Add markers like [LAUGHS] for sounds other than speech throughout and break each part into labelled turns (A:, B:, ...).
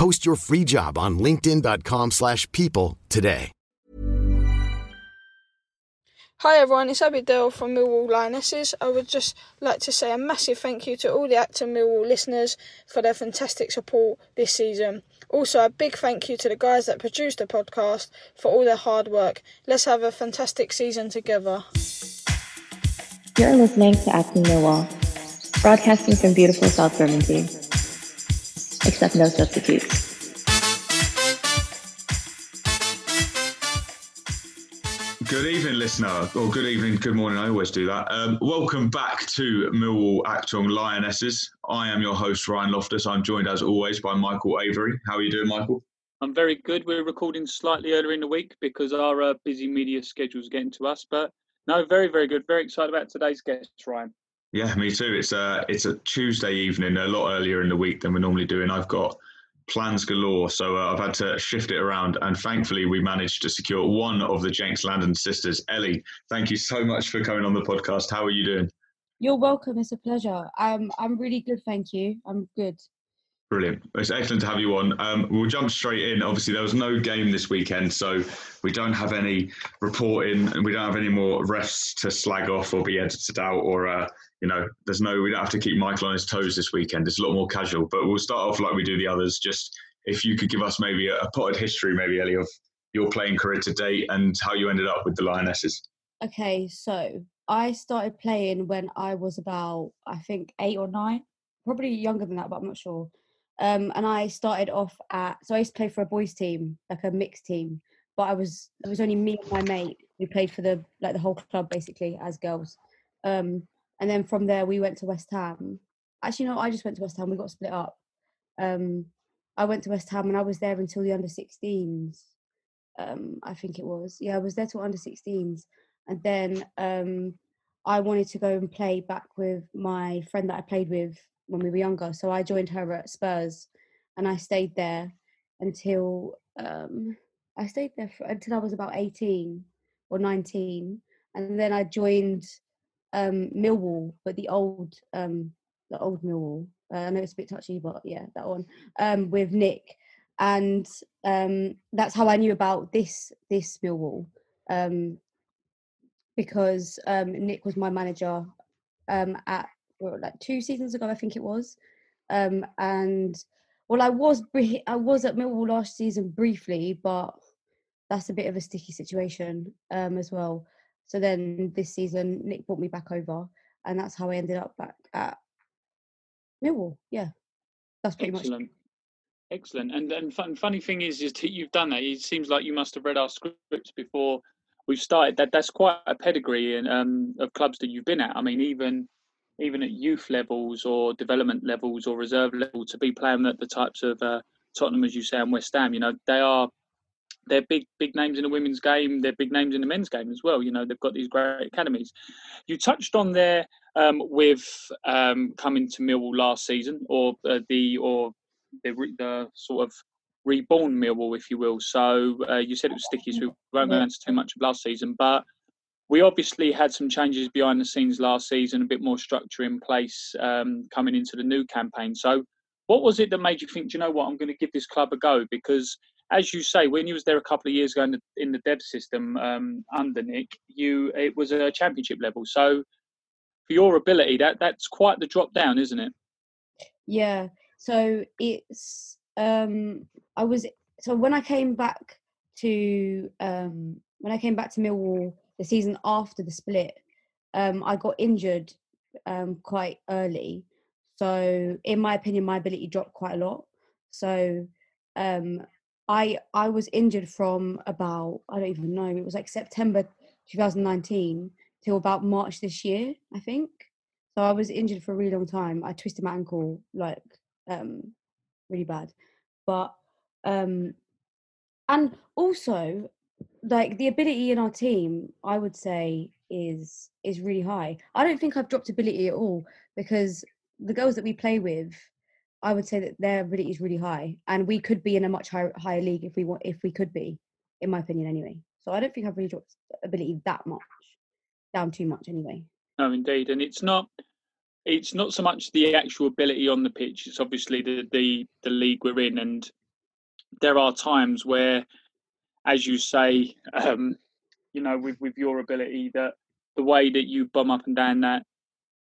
A: Post your free job on linkedin.com/people slash people today.
B: Hi everyone, it's Abigail from Millwall Lionesses. I would just like to say a massive thank you to all the Acton Millwall listeners for their fantastic support this season. Also, a big thank you to the guys that produced the podcast for all their hard work. Let's have a fantastic season together.
C: You're listening to Acton Millwall, broadcasting from beautiful South Bermondsey. Except no substitutes.
D: Good evening, listener, or good evening, good morning. I always do that. Um, welcome back to Millwall Acton Lionesses. I am your host, Ryan Loftus. I'm joined, as always, by Michael Avery. How are you doing, Michael?
E: I'm very good. We're recording slightly earlier in the week because our uh, busy media schedule's getting to us. But no, very, very good. Very excited about today's guest, Ryan.
D: Yeah, me too. It's a it's a Tuesday evening, a lot earlier in the week than we're normally doing. I've got plans galore, so uh, I've had to shift it around. And thankfully, we managed to secure one of the Jenks Landon sisters, Ellie. Thank you so much for coming on the podcast. How are you doing?
F: You're welcome. It's a pleasure. I'm I'm really good, thank you. I'm good.
D: Brilliant. It's excellent to have you on. Um, we'll jump straight in. Obviously, there was no game this weekend, so we don't have any reporting and we don't have any more refs to slag off or be edited out or, uh, you know, there's no, we don't have to keep Michael on his toes this weekend. It's a lot more casual, but we'll start off like we do the others. Just if you could give us maybe a, a potted history, maybe, Ellie, of your playing career to date and how you ended up with the Lionesses.
F: Okay, so I started playing when I was about I think eight or nine, probably younger than that, but I'm not sure. Um, and I started off at so I used to play for a boys team, like a mixed team. But I was it was only me and my mate who played for the like the whole club basically as girls. Um, and then from there we went to West Ham. Actually, no, I just went to West Ham. We got split up. Um, I went to West Ham and I was there until the under 16s. Um, I think it was. Yeah, I was there till under 16s, and then um, I wanted to go and play back with my friend that I played with when we were younger. So I joined her at Spurs, and I stayed there until um, I stayed there for, until I was about eighteen or nineteen, and then I joined um, Millwall, but the old um, the old Millwall. Uh, I know it's a bit touchy, but yeah, that one um, with Nick, and um, that's how I knew about this this Millwall um, because um, Nick was my manager um, at well, like two seasons ago, I think it was, um, and well, I was bri- I was at Millwall last season briefly, but that's a bit of a sticky situation um, as well. So then this season, Nick brought me back over, and that's how I ended up back at Millwall. Yeah, that's pretty much.
E: Excellent. Excellent. And and fun, funny thing is, is that you've done that. It seems like you must have read our scripts before we've started. That that's quite a pedigree in, um, of clubs that you've been at. I mean, even even at youth levels or development levels or reserve level, to be playing at the types of uh, Tottenham, as you say, and West Ham, you know, they are they're big big names in the women's game. They're big names in the men's game as well. You know, they've got these great academies. You touched on there um, with um, coming to Millwall last season, or uh, the or the, the sort of reborn Millwall, if you will. So uh, you said it was sticky, so we won't go into too much of last season, but we obviously had some changes behind the scenes last season, a bit more structure in place um, coming into the new campaign. So, what was it that made you think, you know what, I'm going to give this club a go? Because as you say, when you was there a couple of years ago in the, in the dev system um, under Nick, you it was a championship level. So for your ability, that that's quite the drop down, isn't it?
F: Yeah. So it's um I was so when I came back to um when I came back to Millwall the season after the split, um I got injured um quite early. So in my opinion my ability dropped quite a lot. So um I I was injured from about I don't even know, it was like September 2019 till about March this year, I think. So I was injured for a really long time. I twisted my ankle like um, really bad, but um, and also like the ability in our team, I would say is is really high. I don't think I've dropped ability at all because the girls that we play with, I would say that their ability is really high, and we could be in a much higher higher league if we want if we could be, in my opinion, anyway. So I don't think I've really dropped ability that much, down too much anyway.
E: No, indeed, and it's not it's not so much the actual ability on the pitch. It's obviously the the, the league we're in, and there are times where, as you say, um, you know, with with your ability, that the way that you bum up and down that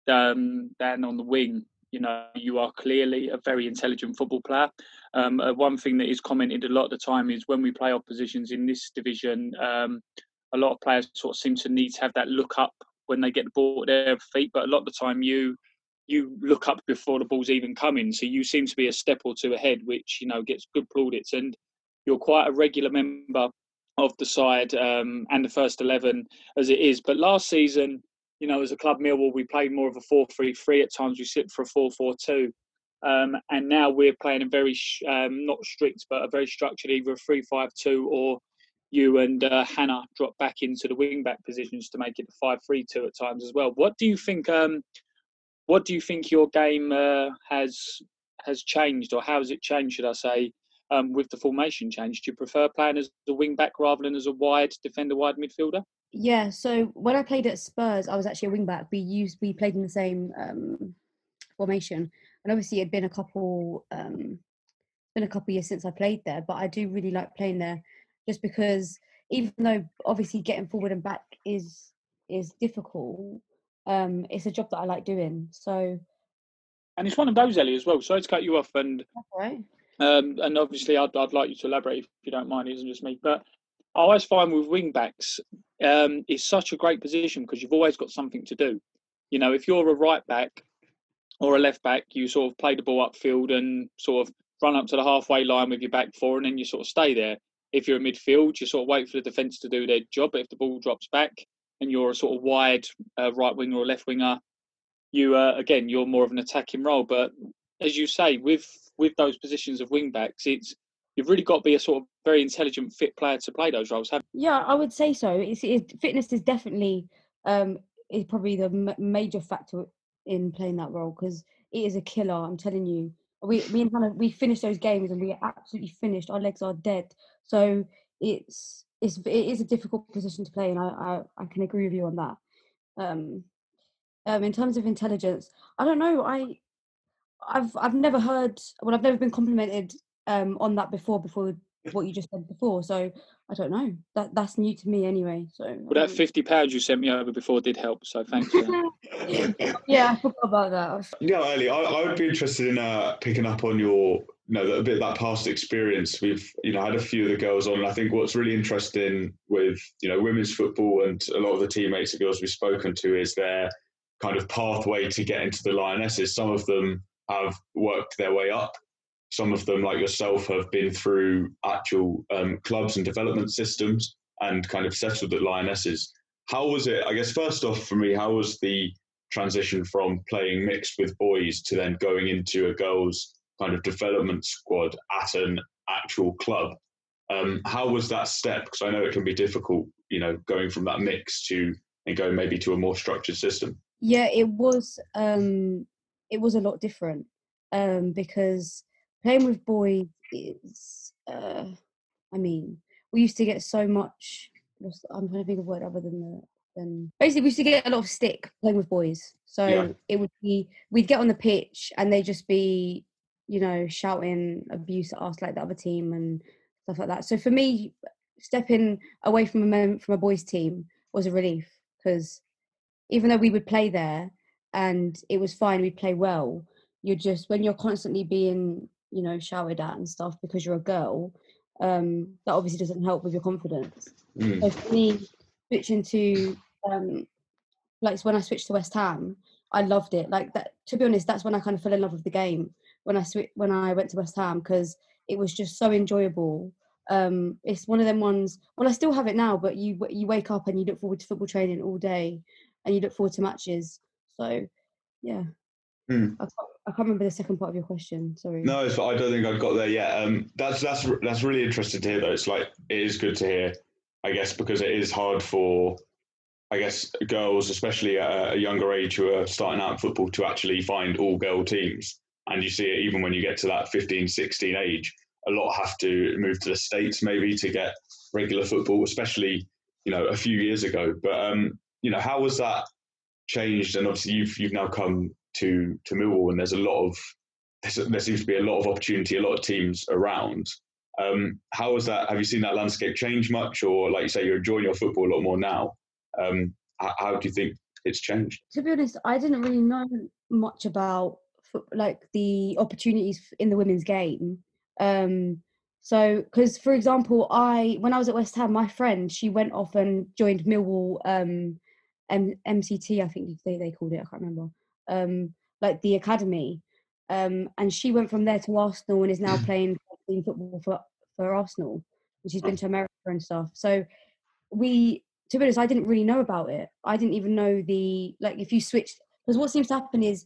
E: um, down on the wing, you know, you are clearly a very intelligent football player. Um, uh, one thing that is commented a lot of the time is when we play oppositions in this division, um, a lot of players sort of seem to need to have that look up when they get the ball at their feet. But a lot of the time, you you look up before the ball's even coming, so you seem to be a step or two ahead, which you know gets good plaudits. And you're quite a regular member of the side um, and the first eleven as it is. But last season, you know, as a club Millwall, we played more of a 4 3 3. At times, we slipped for a four-four-two. Um, and now we're playing a very um, not strict, but a very structured either a 3 5 2 or you and uh, Hannah drop back into the wing back positions to make it a 5 3 2 at times as well. What do you think? Um, what do you think your game uh, has has changed, or how has it changed? Should I say, um, with the formation change? Do you prefer playing as a wing back rather than as a wide defender, wide midfielder?
F: Yeah. So when I played at Spurs, I was actually a wing back. We used we played in the same um, formation, and obviously it'd been a couple um, been a couple years since I played there. But I do really like playing there, just because even though obviously getting forward and back is is difficult, um, it's a job that I like doing. So,
E: and it's one of those, Ellie, as well. Sorry to cut you off, and
F: right.
E: Um, and obviously, I'd, I'd like you to elaborate if you don't mind. It isn't just me, but I always find with wing backs, um, it's such a great position because you've always got something to do. You know, if you're a right back or a left back, you sort of play the ball upfield and sort of run up to the halfway line with your back four, and then you sort of stay there. If you're a midfield, you sort of wait for the defence to do their job. But if the ball drops back, and you're a sort of wide uh, right winger or left winger, you uh, again you're more of an attacking role. But as you say, with with those positions of wing backs, it's you've really got to be a sort of very intelligent, fit player to play those roles.
F: Yeah, I would say so. It's, it's fitness is definitely um, is probably the m- major factor in playing that role because it is a killer. I'm telling you. We we finished those games and we are absolutely finished. Our legs are dead. So it's it's it is a difficult position to play, and I I, I can agree with you on that. Um, um, in terms of intelligence, I don't know. I I've I've never heard. Well, I've never been complimented um, on that before. Before what you just said before, so I don't know. That that's new to me anyway. So
E: well, that fifty pounds you sent me over before did help. So thanks.
F: yeah, [LAUGHS] I forgot about that.
D: Yeah, Ellie, I, I would be interested in uh, picking up on your you know, a bit of that past experience. We've, you know, had a few of the girls on. and I think what's really interesting with, you know, women's football and a lot of the teammates of girls we've spoken to is their kind of pathway to get into the Lionesses. Some of them have worked their way up. Some of them, like yourself, have been through actual um, clubs and development systems and kind of settled at Lionesses. How was it? I guess first off, for me, how was the transition from playing mixed with boys to then going into a girls' kind of development squad at an actual club. Um, how was that step? Because I know it can be difficult, you know, going from that mix to and going maybe to a more structured system.
F: Yeah, it was. Um, it was a lot different um, because playing with boys is. Uh, I mean, we used to get so much. I'm trying to think of a word other than the than basically we used to get a lot of stick playing with boys. So yeah. it would be we'd get on the pitch and they'd just be you know, shouting abuse at us like the other team and stuff like that. So for me, stepping away from a from a boys' team was a relief because even though we would play there and it was fine, we'd play well. You're just when you're constantly being, you know, showered at and stuff because you're a girl. Um, that obviously doesn't help with your confidence.
D: Mm.
F: So for me, switching to um, like when I switched to West Ham, I loved it. Like that. To be honest, that's when I kind of fell in love with the game. When I sw- when I went to West Ham because it was just so enjoyable. Um, it's one of them ones. Well, I still have it now, but you you wake up and you look forward to football training all day, and you look forward to matches. So, yeah.
D: Mm.
F: I, can't, I can't remember the second part of your question. Sorry.
D: No, it's, I don't think I've got there yet. Um, that's that's that's really interesting to hear. Though it's like it is good to hear, I guess, because it is hard for, I guess, girls, especially at a younger age, who are starting out in football, to actually find all girl teams. And you see it even when you get to that 15, 16 age. A lot have to move to the states maybe to get regular football, especially you know a few years ago. But um, you know, how was that changed? And obviously, you've you've now come to to Millwall, and there's a lot of there's, there seems to be a lot of opportunity, a lot of teams around. Um, how has that? Have you seen that landscape change much, or like you say, you're enjoying your football a lot more now? Um, how, how do you think it's changed?
F: To be honest, I didn't really know much about like the opportunities in the women's game. Um, so, because for example, I when I was at West Ham, my friend she went off and joined Millwall um, M- MCT, I think they they called it. I can't remember. Um, like the academy, um, and she went from there to Arsenal and is now playing football for for Arsenal. And she's been to America and stuff. So we, to be honest, I didn't really know about it. I didn't even know the like if you switched because what seems to happen is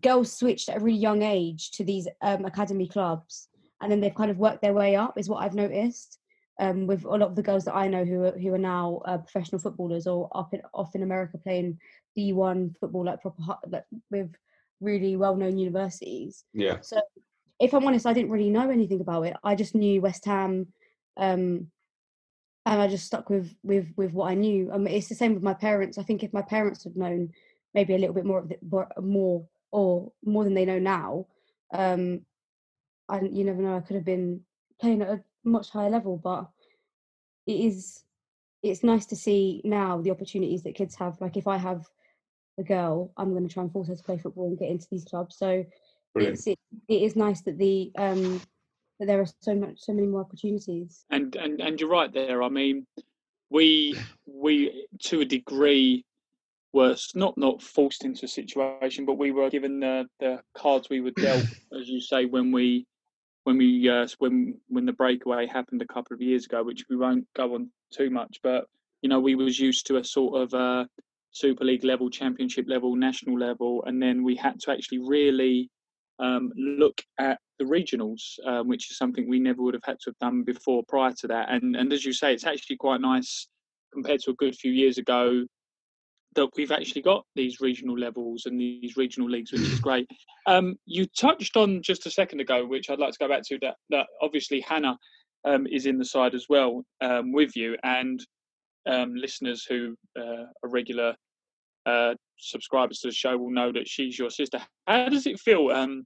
F: girls switched at a really young age to these um, academy clubs, and then they've kind of worked their way up. Is what I've noticed um, with a lot of the girls that I know who are who are now uh, professional footballers or up in off in America playing D one football like proper like with really well known universities.
D: Yeah,
F: So, if I'm honest, I didn't really know anything about it. I just knew West Ham, um, and I just stuck with with with what I knew. Um, it's the same with my parents. I think if my parents had known maybe a little bit more of the, more more or more than they know now, um, I you never know. I could have been playing at a much higher level, but it is it's nice to see now the opportunities that kids have. Like if I have a girl, I'm going to try and force her to play football and get into these clubs. So
D: brilliant.
F: it's it, it is nice that the um that there are so much so many more opportunities.
E: and and and you're right there. I mean, we we to a degree were not not forced into a situation, but we were given the the cards we were dealt, [COUGHS] as you say, when we when we uh, when when the breakaway happened a couple of years ago, which we won't go on too much, but you know we was used to a sort of uh, Super League level, Championship level, national level, and then we had to actually really um, look at the regionals, um, which is something we never would have had to have done before prior to that. And and as you say, it's actually quite nice compared to a good few years ago that we've actually got these regional levels and these regional leagues, which is great. Um, you touched on just a second ago, which I'd like to go back to that. That obviously Hannah um, is in the side as well um, with you, and um, listeners who uh, are regular uh, subscribers to the show will know that she's your sister. How does it feel um,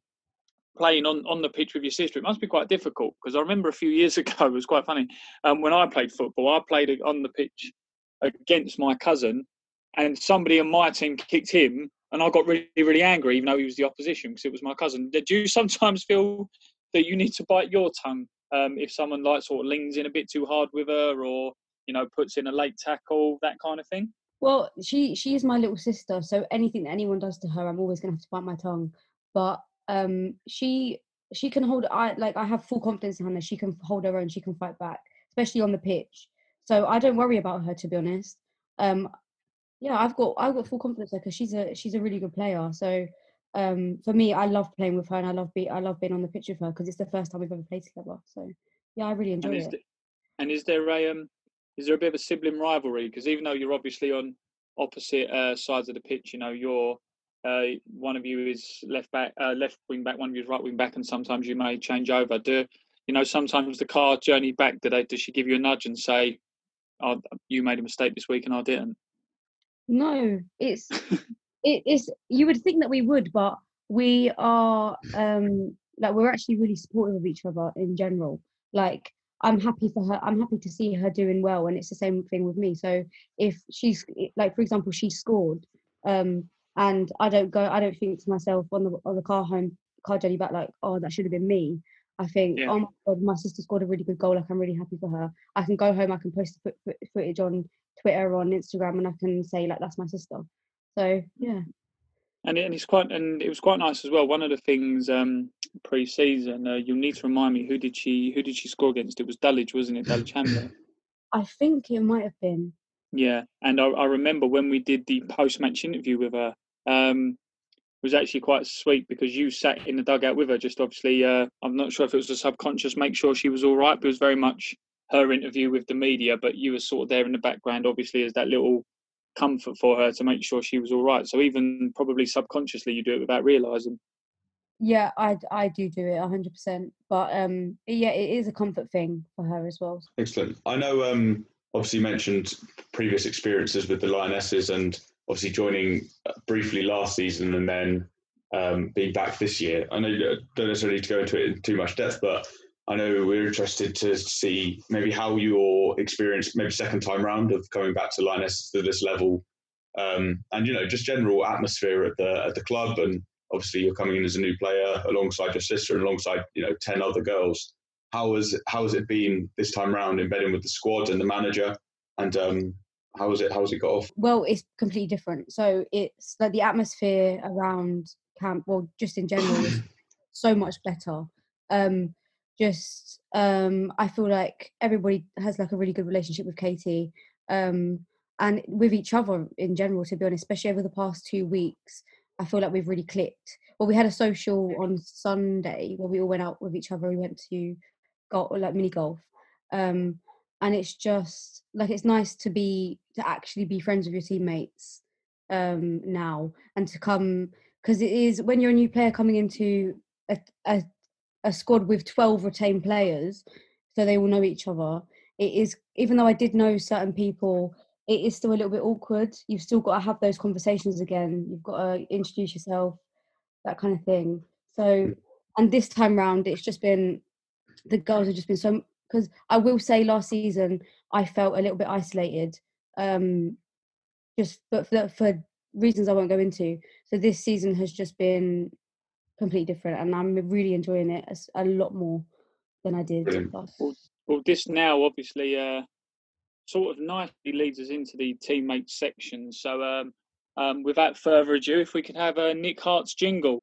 E: playing on, on the pitch with your sister? It must be quite difficult because I remember a few years [LAUGHS] ago, it was quite funny. Um, when I played football, I played on the pitch against my cousin, and somebody on my team kicked him, and I got really, really angry, even though he was the opposition because it was my cousin. Do you [LAUGHS] sometimes feel that you need to bite your tongue um, if someone like sort of leans in a bit too hard with her, or you know puts in a late tackle, that kind of thing?
F: Well, she she is my little sister, so anything that anyone does to her, I'm always gonna have to bite my tongue. But um, she she can hold. I like I have full confidence in her. She can hold her own. She can fight back, especially on the pitch. So I don't worry about her, to be honest. Um, yeah, I've got I've got full confidence because she's a she's a really good player. So um, for me, I love playing with her, and I love be I love being on the pitch with her because it's the first time we've ever played together. So yeah, I really enjoy
E: And
F: it.
E: th- and is there a um, is there a bit of a sibling rivalry? Because even though you're obviously on opposite uh, sides of the pitch, you know, you're uh, one of you is left back, uh, left wing back, one of you is right wing back, and sometimes you may change over. Do you know? Sometimes the car journey back, do they? Does she give you a nudge and say, oh, "You made a mistake this week and I didn't"?
F: No, it's [LAUGHS] it is. You would think that we would, but we are um like we're actually really supportive of each other in general. Like I'm happy for her. I'm happy to see her doing well, and it's the same thing with me. So if she's like, for example, she scored, um, and I don't go, I don't think to myself on the on the car home car journey back like, oh, that should have been me. I think, yeah. oh my god, my sister scored a really good goal. Like I'm really happy for her. I can go home, I can post the footage on Twitter or on Instagram, and I can say like that's my sister. So yeah.
E: And, and it's quite and it was quite nice as well. One of the things um, pre-season, uh, you'll need to remind me who did she who did she score against? It was Dulwich, wasn't it? Dulwich Hamlet.
F: I think it might have been.
E: Yeah, and I, I remember when we did the post-match interview with her. Um, was actually quite sweet because you sat in the dugout with her. Just obviously, uh, I'm not sure if it was a subconscious make sure she was all right, but it was very much her interview with the media. But you were sort of there in the background, obviously, as that little comfort for her to make sure she was all right. So even probably subconsciously, you do it without realizing.
F: Yeah, I I do do it 100. percent But um, yeah, it is a comfort thing for her as well.
D: Excellent. I know. Um, obviously, you mentioned previous experiences with the Lionesses and obviously joining uh, briefly last season and then um, being back this year. I know you don't necessarily need to go into it in too much depth, but I know we're interested to see maybe how your experience, maybe second time round of coming back to Lioness to this level, um, and you know just general atmosphere at the at the club, and obviously you're coming in as a new player alongside your sister and alongside you know ten other girls. How has how has it been this time round embedding with the squad and the manager, and um, how was it? How was it got off?
F: Well, it's completely different. So it's like the atmosphere around camp, well, just in general, is [COUGHS] so much better. Um, just um, I feel like everybody has like a really good relationship with Katie, um, and with each other in general. To be honest, especially over the past two weeks, I feel like we've really clicked. Well, we had a social on Sunday where we all went out with each other. We went to golf, like mini golf. Um, and it's just like it's nice to be to actually be friends with your teammates um now and to come because it is when you're a new player coming into a, a, a squad with 12 retained players so they all know each other it is even though i did know certain people it is still a little bit awkward you've still got to have those conversations again you've got to introduce yourself that kind of thing so mm. and this time round it's just been the girls have just been so because I will say last season I felt a little bit isolated, um, just but for, for reasons I won't go into. So this season has just been completely different, and I'm really enjoying it a, a lot more than I did last.
E: Well, well, this now obviously uh, sort of nicely leads us into the teammate section. So um, um, without further ado, if we could have a Nick Hart's jingle.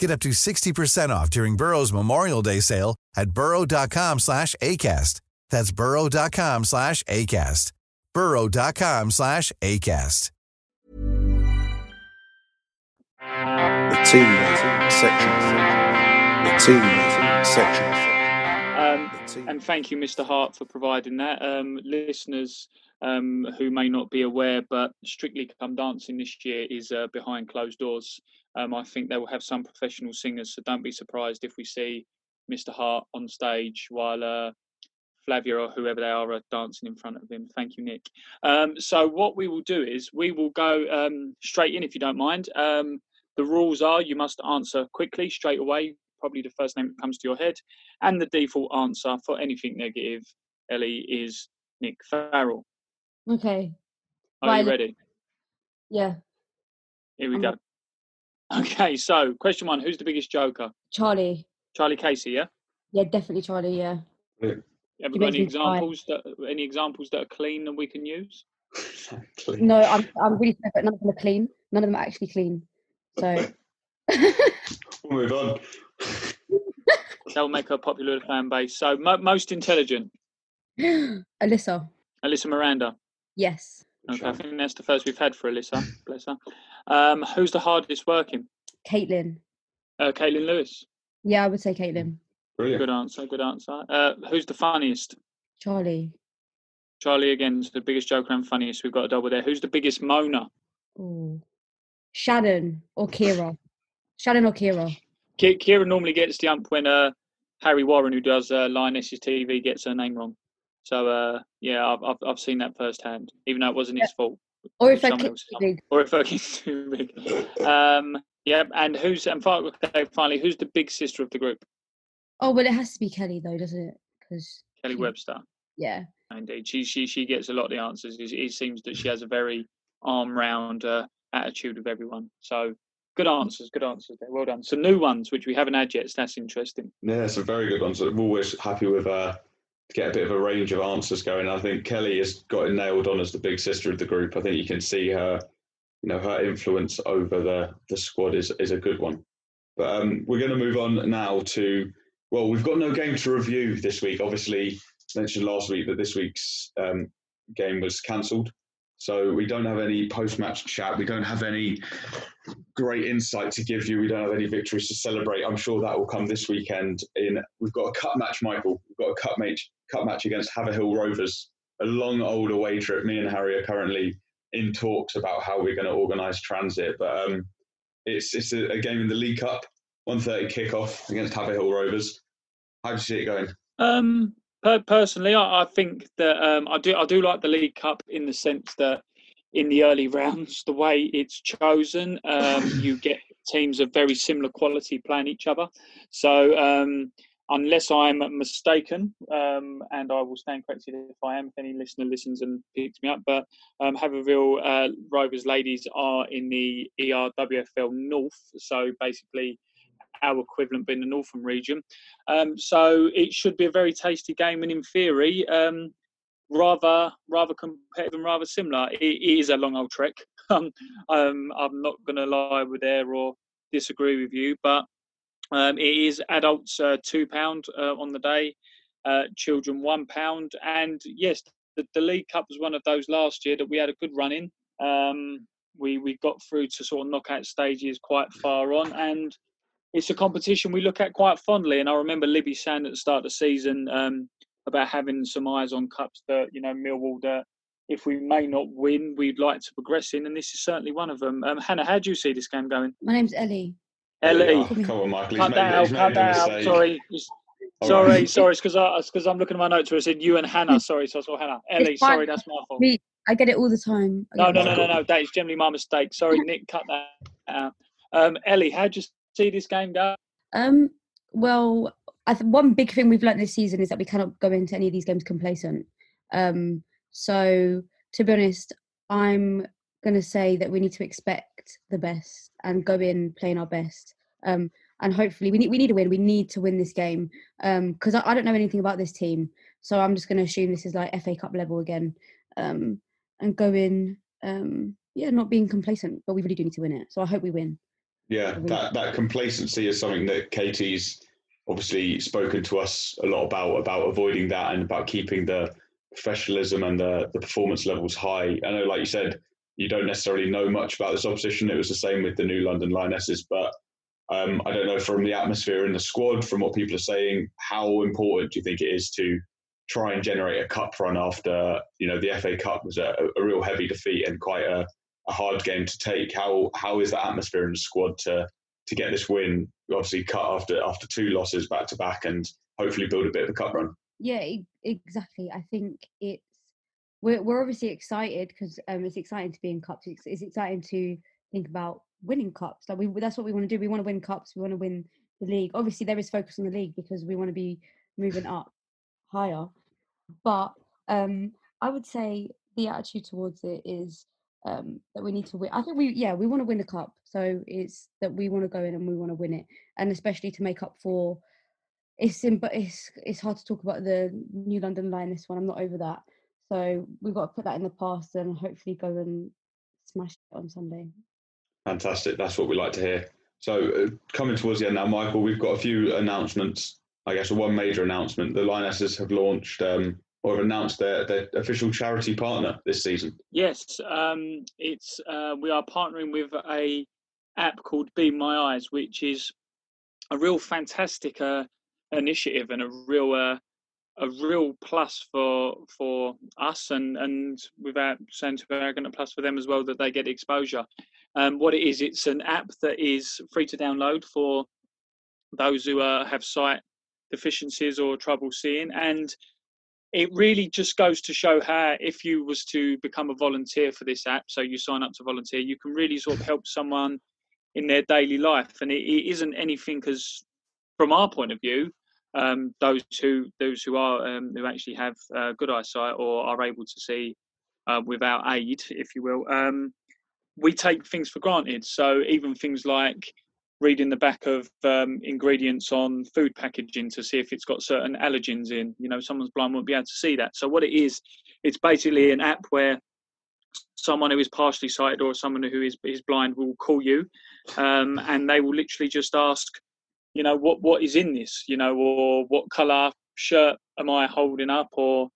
G: Get up to 60% off during Burrow's Memorial Day sale at burrow.com slash ACAST. That's burrow.com slash ACAST. burrow.com slash ACAST.
H: The teammate section. The teammate section.
E: Um, and thank you, Mr. Hart, for providing that. Um, listeners um, who may not be aware, but Strictly Come Dancing this year is uh, behind closed doors. Um, I think they will have some professional singers, so don't be surprised if we see Mr. Hart on stage while uh, Flavia or whoever they are are dancing in front of him. Thank you, Nick. Um, so what we will do is we will go um, straight in, if you don't mind. Um, the rules are you must answer quickly, straight away, probably the first name that comes to your head, and the default answer for anything negative, Ellie, is Nick Farrell.
F: Okay.
E: Are
F: Violet.
E: you ready?
F: Yeah.
E: Here we
F: I'm
E: go. Okay, so question one: Who's the biggest joker?
F: Charlie.
E: Charlie Casey, yeah.
F: Yeah, definitely Charlie. Yeah.
E: Have
F: He
E: we got any
F: me cry.
E: examples that any examples that are clean that we can use? [LAUGHS]
F: No, I'm I'm really sorry, but none of them are clean. None of them are actually clean. So [LAUGHS]
D: We'll move on. [LAUGHS]
E: That will make a popular fan base. So mo- most intelligent, [GASPS]
F: Alyssa.
E: Alyssa Miranda.
F: Yes.
E: Okay, I think that's the first we've had for Alyssa. Bless her. Um, who's the hardest working?
F: Caitlin.
E: Uh, Caitlin Lewis.
F: Yeah, I would say Caitlin.
D: Brilliant.
E: Good answer. Good answer. Uh, who's the funniest?
F: Charlie.
E: Charlie again is the biggest joker and funniest. We've got a double there. Who's the biggest moaner?
F: Ooh. Shannon or Kira. Shannon or Kira.
E: Ki- Kira normally gets the ump when uh, Harry Warren, who does uh, Lioness's TV, gets her name wrong. So uh, yeah, I've, I've I've seen that firsthand, even though it wasn't his fault.
F: Or if I
E: someone
F: kick
E: else's
F: too big.
E: Or if I get too big. Um, yeah, and who's and fi- finally, who's the big sister of the group?
F: Oh, well, it has to be Kelly though, doesn't it? Because
E: Kelly Webster.
F: yeah,
E: Indeed, she she she gets a lot of the answers. It, it seems that she has a very arm round uh, attitude with everyone. So good answers, good answers there. Well done. Some new ones which we haven't had yet. So that's interesting.
D: Yeah, some very good ones. I'm always happy with uh, to get a bit of a range of answers going. I think Kelly has got it nailed on as the big sister of the group. I think you can see her, you know, her influence over the the squad is is a good one. But um, we're going to move on now to well, we've got no game to review this week. Obviously, mentioned last week that this week's um, game was cancelled. So we don't have any post-match chat. We don't have any great insight to give you. We don't have any victories to celebrate. I'm sure that will come this weekend. In we've got a cup match, Michael. We've got a cup match, cup match against Haverhill Rovers. A long old away trip. Me and Harry are currently in talks about how we're going to organise transit. But um, it's it's a, a game in the League Cup, 1:30 kickoff against Haverhill Rovers. How do you see it going?
E: Um, personally, I, I think that um, I do I do like the League Cup in the sense that in the early [LAUGHS] rounds, the way it's chosen, um, you get teams of very similar quality playing each other. So um, unless I'm mistaken, um, and I will stand corrected if I am, if any listener listens and picks me up, but um, Haverhill uh, Rovers ladies are in the ERWFL North, so basically our equivalent being the Northern region. Um, so it should be a very tasty game, and in theory, um, rather rather competitive and rather similar. It, it is a long old trek. [LAUGHS] Um, I'm not going to lie with there or disagree with you, but um, it is adults uh, two pound uh, on the day, uh, children one pound, and yes, the, the League Cup was one of those last year that we had a good run in. Um, we we got through to sort of knockout stages quite far on, and it's a competition we look at quite fondly. And I remember Libby saying at the start of the season um, about having some eyes on cups that you know Millwall that if we may not win, we'd like to progress in, and this is certainly one of them. Um, Hannah, how do you see this game going?
F: My name's Ellie.
E: Ellie,
D: Oh, come on, Michael.
E: Cut that out, cut that out. Sorry.
D: All
E: Sorry,
D: right.
E: sorry, [LAUGHS] it's because I, it's 'cause I'm looking at my notes where it said you and Hannah. Sorry, so I saw Hannah. Ellie,
F: fine.
E: sorry, that's my fault.
F: Me, I get it all the time.
E: No, no, no, no, no. That is generally my mistake. Sorry, Nick, cut that out. Um, Ellie, how do you see this game go?
F: Um, well, I th- one big thing we've learned this season is that we cannot go into any of these games complacent. Um, so to be honest, I'm gonna say that we need to expect the best and go in playing our best. Um, and hopefully we need we need to win. We need to win this game because I, I don't know anything about this team, so I'm just gonna assume this is like FA Cup level again. Um, and go in, um, yeah, not being complacent, but we really do need to win it. So I hope we win.
D: Yeah, that, that complacency is something that Katie's obviously spoken to us a lot about, about avoiding that and about keeping the professionalism and the, the performance levels high. I know, like you said, you don't necessarily know much about this opposition. It was the same with the new London Lionesses, but um, I don't know from the atmosphere in the squad, from what people are saying, how important do you think it is to try and generate a cup run after, you know, the FA Cup was a, a real heavy defeat and quite a, a hard game to take. How how is that atmosphere in the squad to to get this win? Obviously, cut after after two losses back to back, and hopefully build a bit of a cup run.
F: yeah, exactly. I think it's we're we're obviously excited because um, it's exciting to be in cups. It's, it's exciting to think about winning cups. Like we that's what we want to do. We want to win cups. We want to win the league. Obviously, there is focus on the league because we want to be moving up higher. But um, I would say the attitude towards it is um, that we need to win. I think we, yeah, we want to win the cup. So it's that we want to go in and we want to win it, and especially to make up for. It's in, but it's it's hard to talk about the New London Lioness one. I'm not over that. So we've got to put that in the past and hopefully go and smash it on Sunday.
D: Fantastic. That's what we like to hear. So uh, coming towards the end now, Michael, we've got a few announcements. I guess one major announcement: the Lionesses have launched um, or have announced their, their official charity partner this season.
E: Yes, um, it's uh, we are partnering with a app called Be My Eyes, which is a real fantastic uh, initiative and a real uh, a real plus for for us and and without saying too arrogant, a plus for them as well that they get exposure. Um, what it is, it's an app that is free to download for those who uh, have sight deficiencies or trouble seeing, and it really just goes to show how if you was to become a volunteer for this app, so you sign up to volunteer, you can really sort of help someone in their daily life, and it, it isn't anything because from our point of view um, those who those who are um, who actually have uh, good eyesight or are able to see uh, without aid, if you will, um, we take things for granted. So even things like reading the back of um, ingredients on food packaging to see if it's got certain allergens in. You know, someone's blind won't be able to see that. So what it is, it's basically an app where someone who is partially sighted or someone who is is blind will call you, um, and they will literally just ask you know what what is in this you know or what color shirt am i holding up or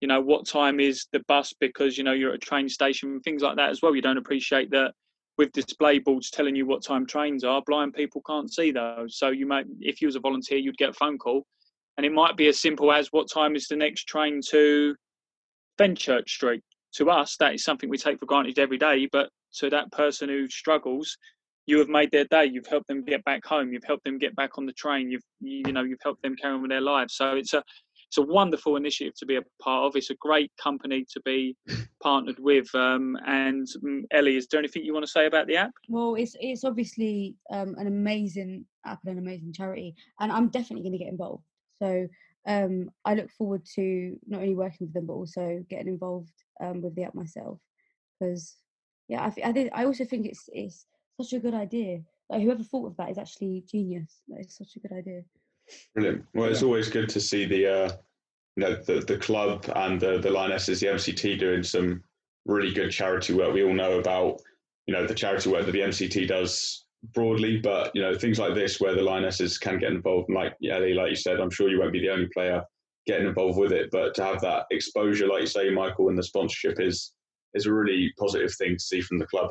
E: you know what time is the bus because you know you're at a train station things like that as well. You don't appreciate that with display boards telling you what time trains are blind people can't see those. So you might if you was a volunteer you'd get a phone call and it might be as simple as what time is the next train to fenchurch street? To us that is something we take for granted every day but to that person who struggles you have made their day. You've helped them get back home. You've helped them get back on the train. You've you know you've helped them carry on with their lives. So it's a it's a wonderful initiative to be a part of. It's a great company to be [LAUGHS] partnered with. Um, and um, Ellie, is there anything you want to say about the app?
F: Well, it's it's obviously um, an amazing app and an amazing charity, and I'm definitely going to get involved. So um, I look forward to not only working with them but also getting involved um, with the app myself because yeah, I, I, think, I also think it's it's such a good idea. Like whoever thought of that is actually genius. That is such a good idea.
D: Brilliant. Well, it's always good to see the uh, you know the the club and the the Lionesses, the MCT doing some really good charity work. We all know about you know the charity work that the MCT does broadly, but you know things like this where the Lionesses can get involved. And like yeah, like you said, I'm sure you won't be the only player getting involved with it, but to have that exposure, like you say, Michael, and the sponsorship is is a really positive thing to see from the club.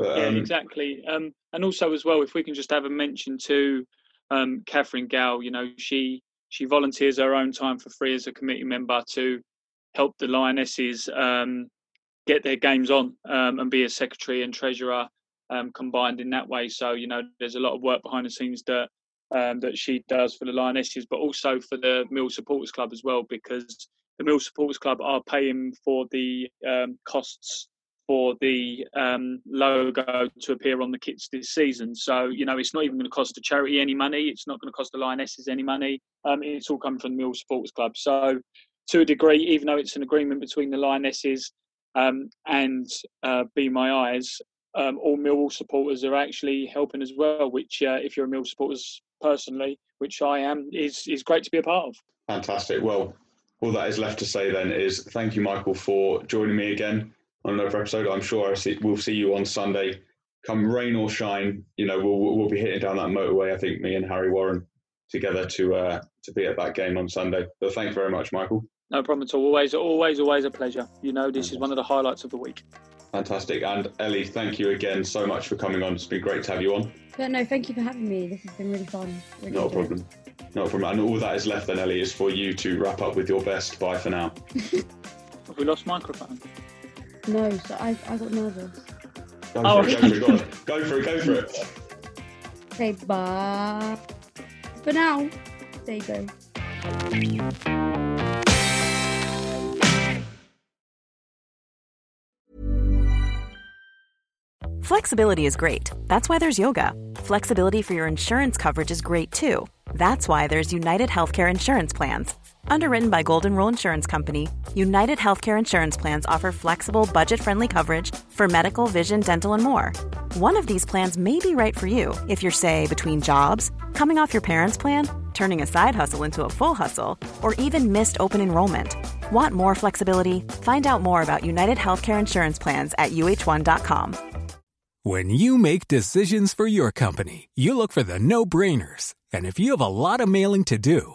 E: But, yeah, um, exactly. Um, and also as well, if we can just have a mention to um, Catherine Gow, you know, she she volunteers her own time for free as a committee member to help the Lionesses um, get their games on um, and be a secretary and treasurer um, combined in that way. So you know, there's a lot of work behind the scenes that um, that she does for the Lionesses, but also for the Mill Supporters Club as well, because the Mill Supporters Club are paying for the um, costs for the um, logo to appear on the kits this season. So, you know, it's not even going to cost the charity any money. It's not going to cost the Lionesses any money. Um, it's all coming from the Mill Supporters Club. So, to a degree, even though it's an agreement between the Lionesses um, and uh, Be My Eyes, um, all Millwall supporters are actually helping as well. Which, uh, if you're a Mill supporters personally, which I am, is is great to be a part of.
D: Fantastic. Well, all that is left to say then is thank you, Michael, for joining me again on another episode. I'm sure I see, we'll see you on Sunday. Come rain or shine, you know we'll we'll be hitting down that motorway. I think me and Harry Warren together to uh, to be at that game on Sunday. But thank you very much, Michael.
E: No problem at all. Always, always, always a pleasure. You know, this is one of the highlights of the week.
D: Fantastic. And Ellie, thank you again so much for coming on. It's been great to have you on.
F: Yeah, no, thank you for having me. This has been really fun. Really
D: no problem. No problem. And all that is left then, Ellie, is for you to wrap up with your best. Bye for now. [LAUGHS]
E: have we lost microphone?
F: No, so I, I got nervous.
D: Go oh, for it, go for it, go for it, go for it.
F: Okay, bye. For now, there you go.
I: Flexibility is great. That's why there's yoga. Flexibility for your insurance coverage is great too. That's why there's United Healthcare Insurance Plans. Underwritten by Golden Rule Insurance Company, United Healthcare Insurance Plans offer flexible, budget friendly coverage for medical, vision, dental, and more. One of these plans may be right for you if you're, say, between jobs, coming off your parents' plan, turning a side hustle into a full hustle, or even missed open enrollment. Want more flexibility? Find out more about United Healthcare Insurance Plans at uh1.com.
J: When you make decisions for your company, you look for the no brainers. And if you have a lot of mailing to do,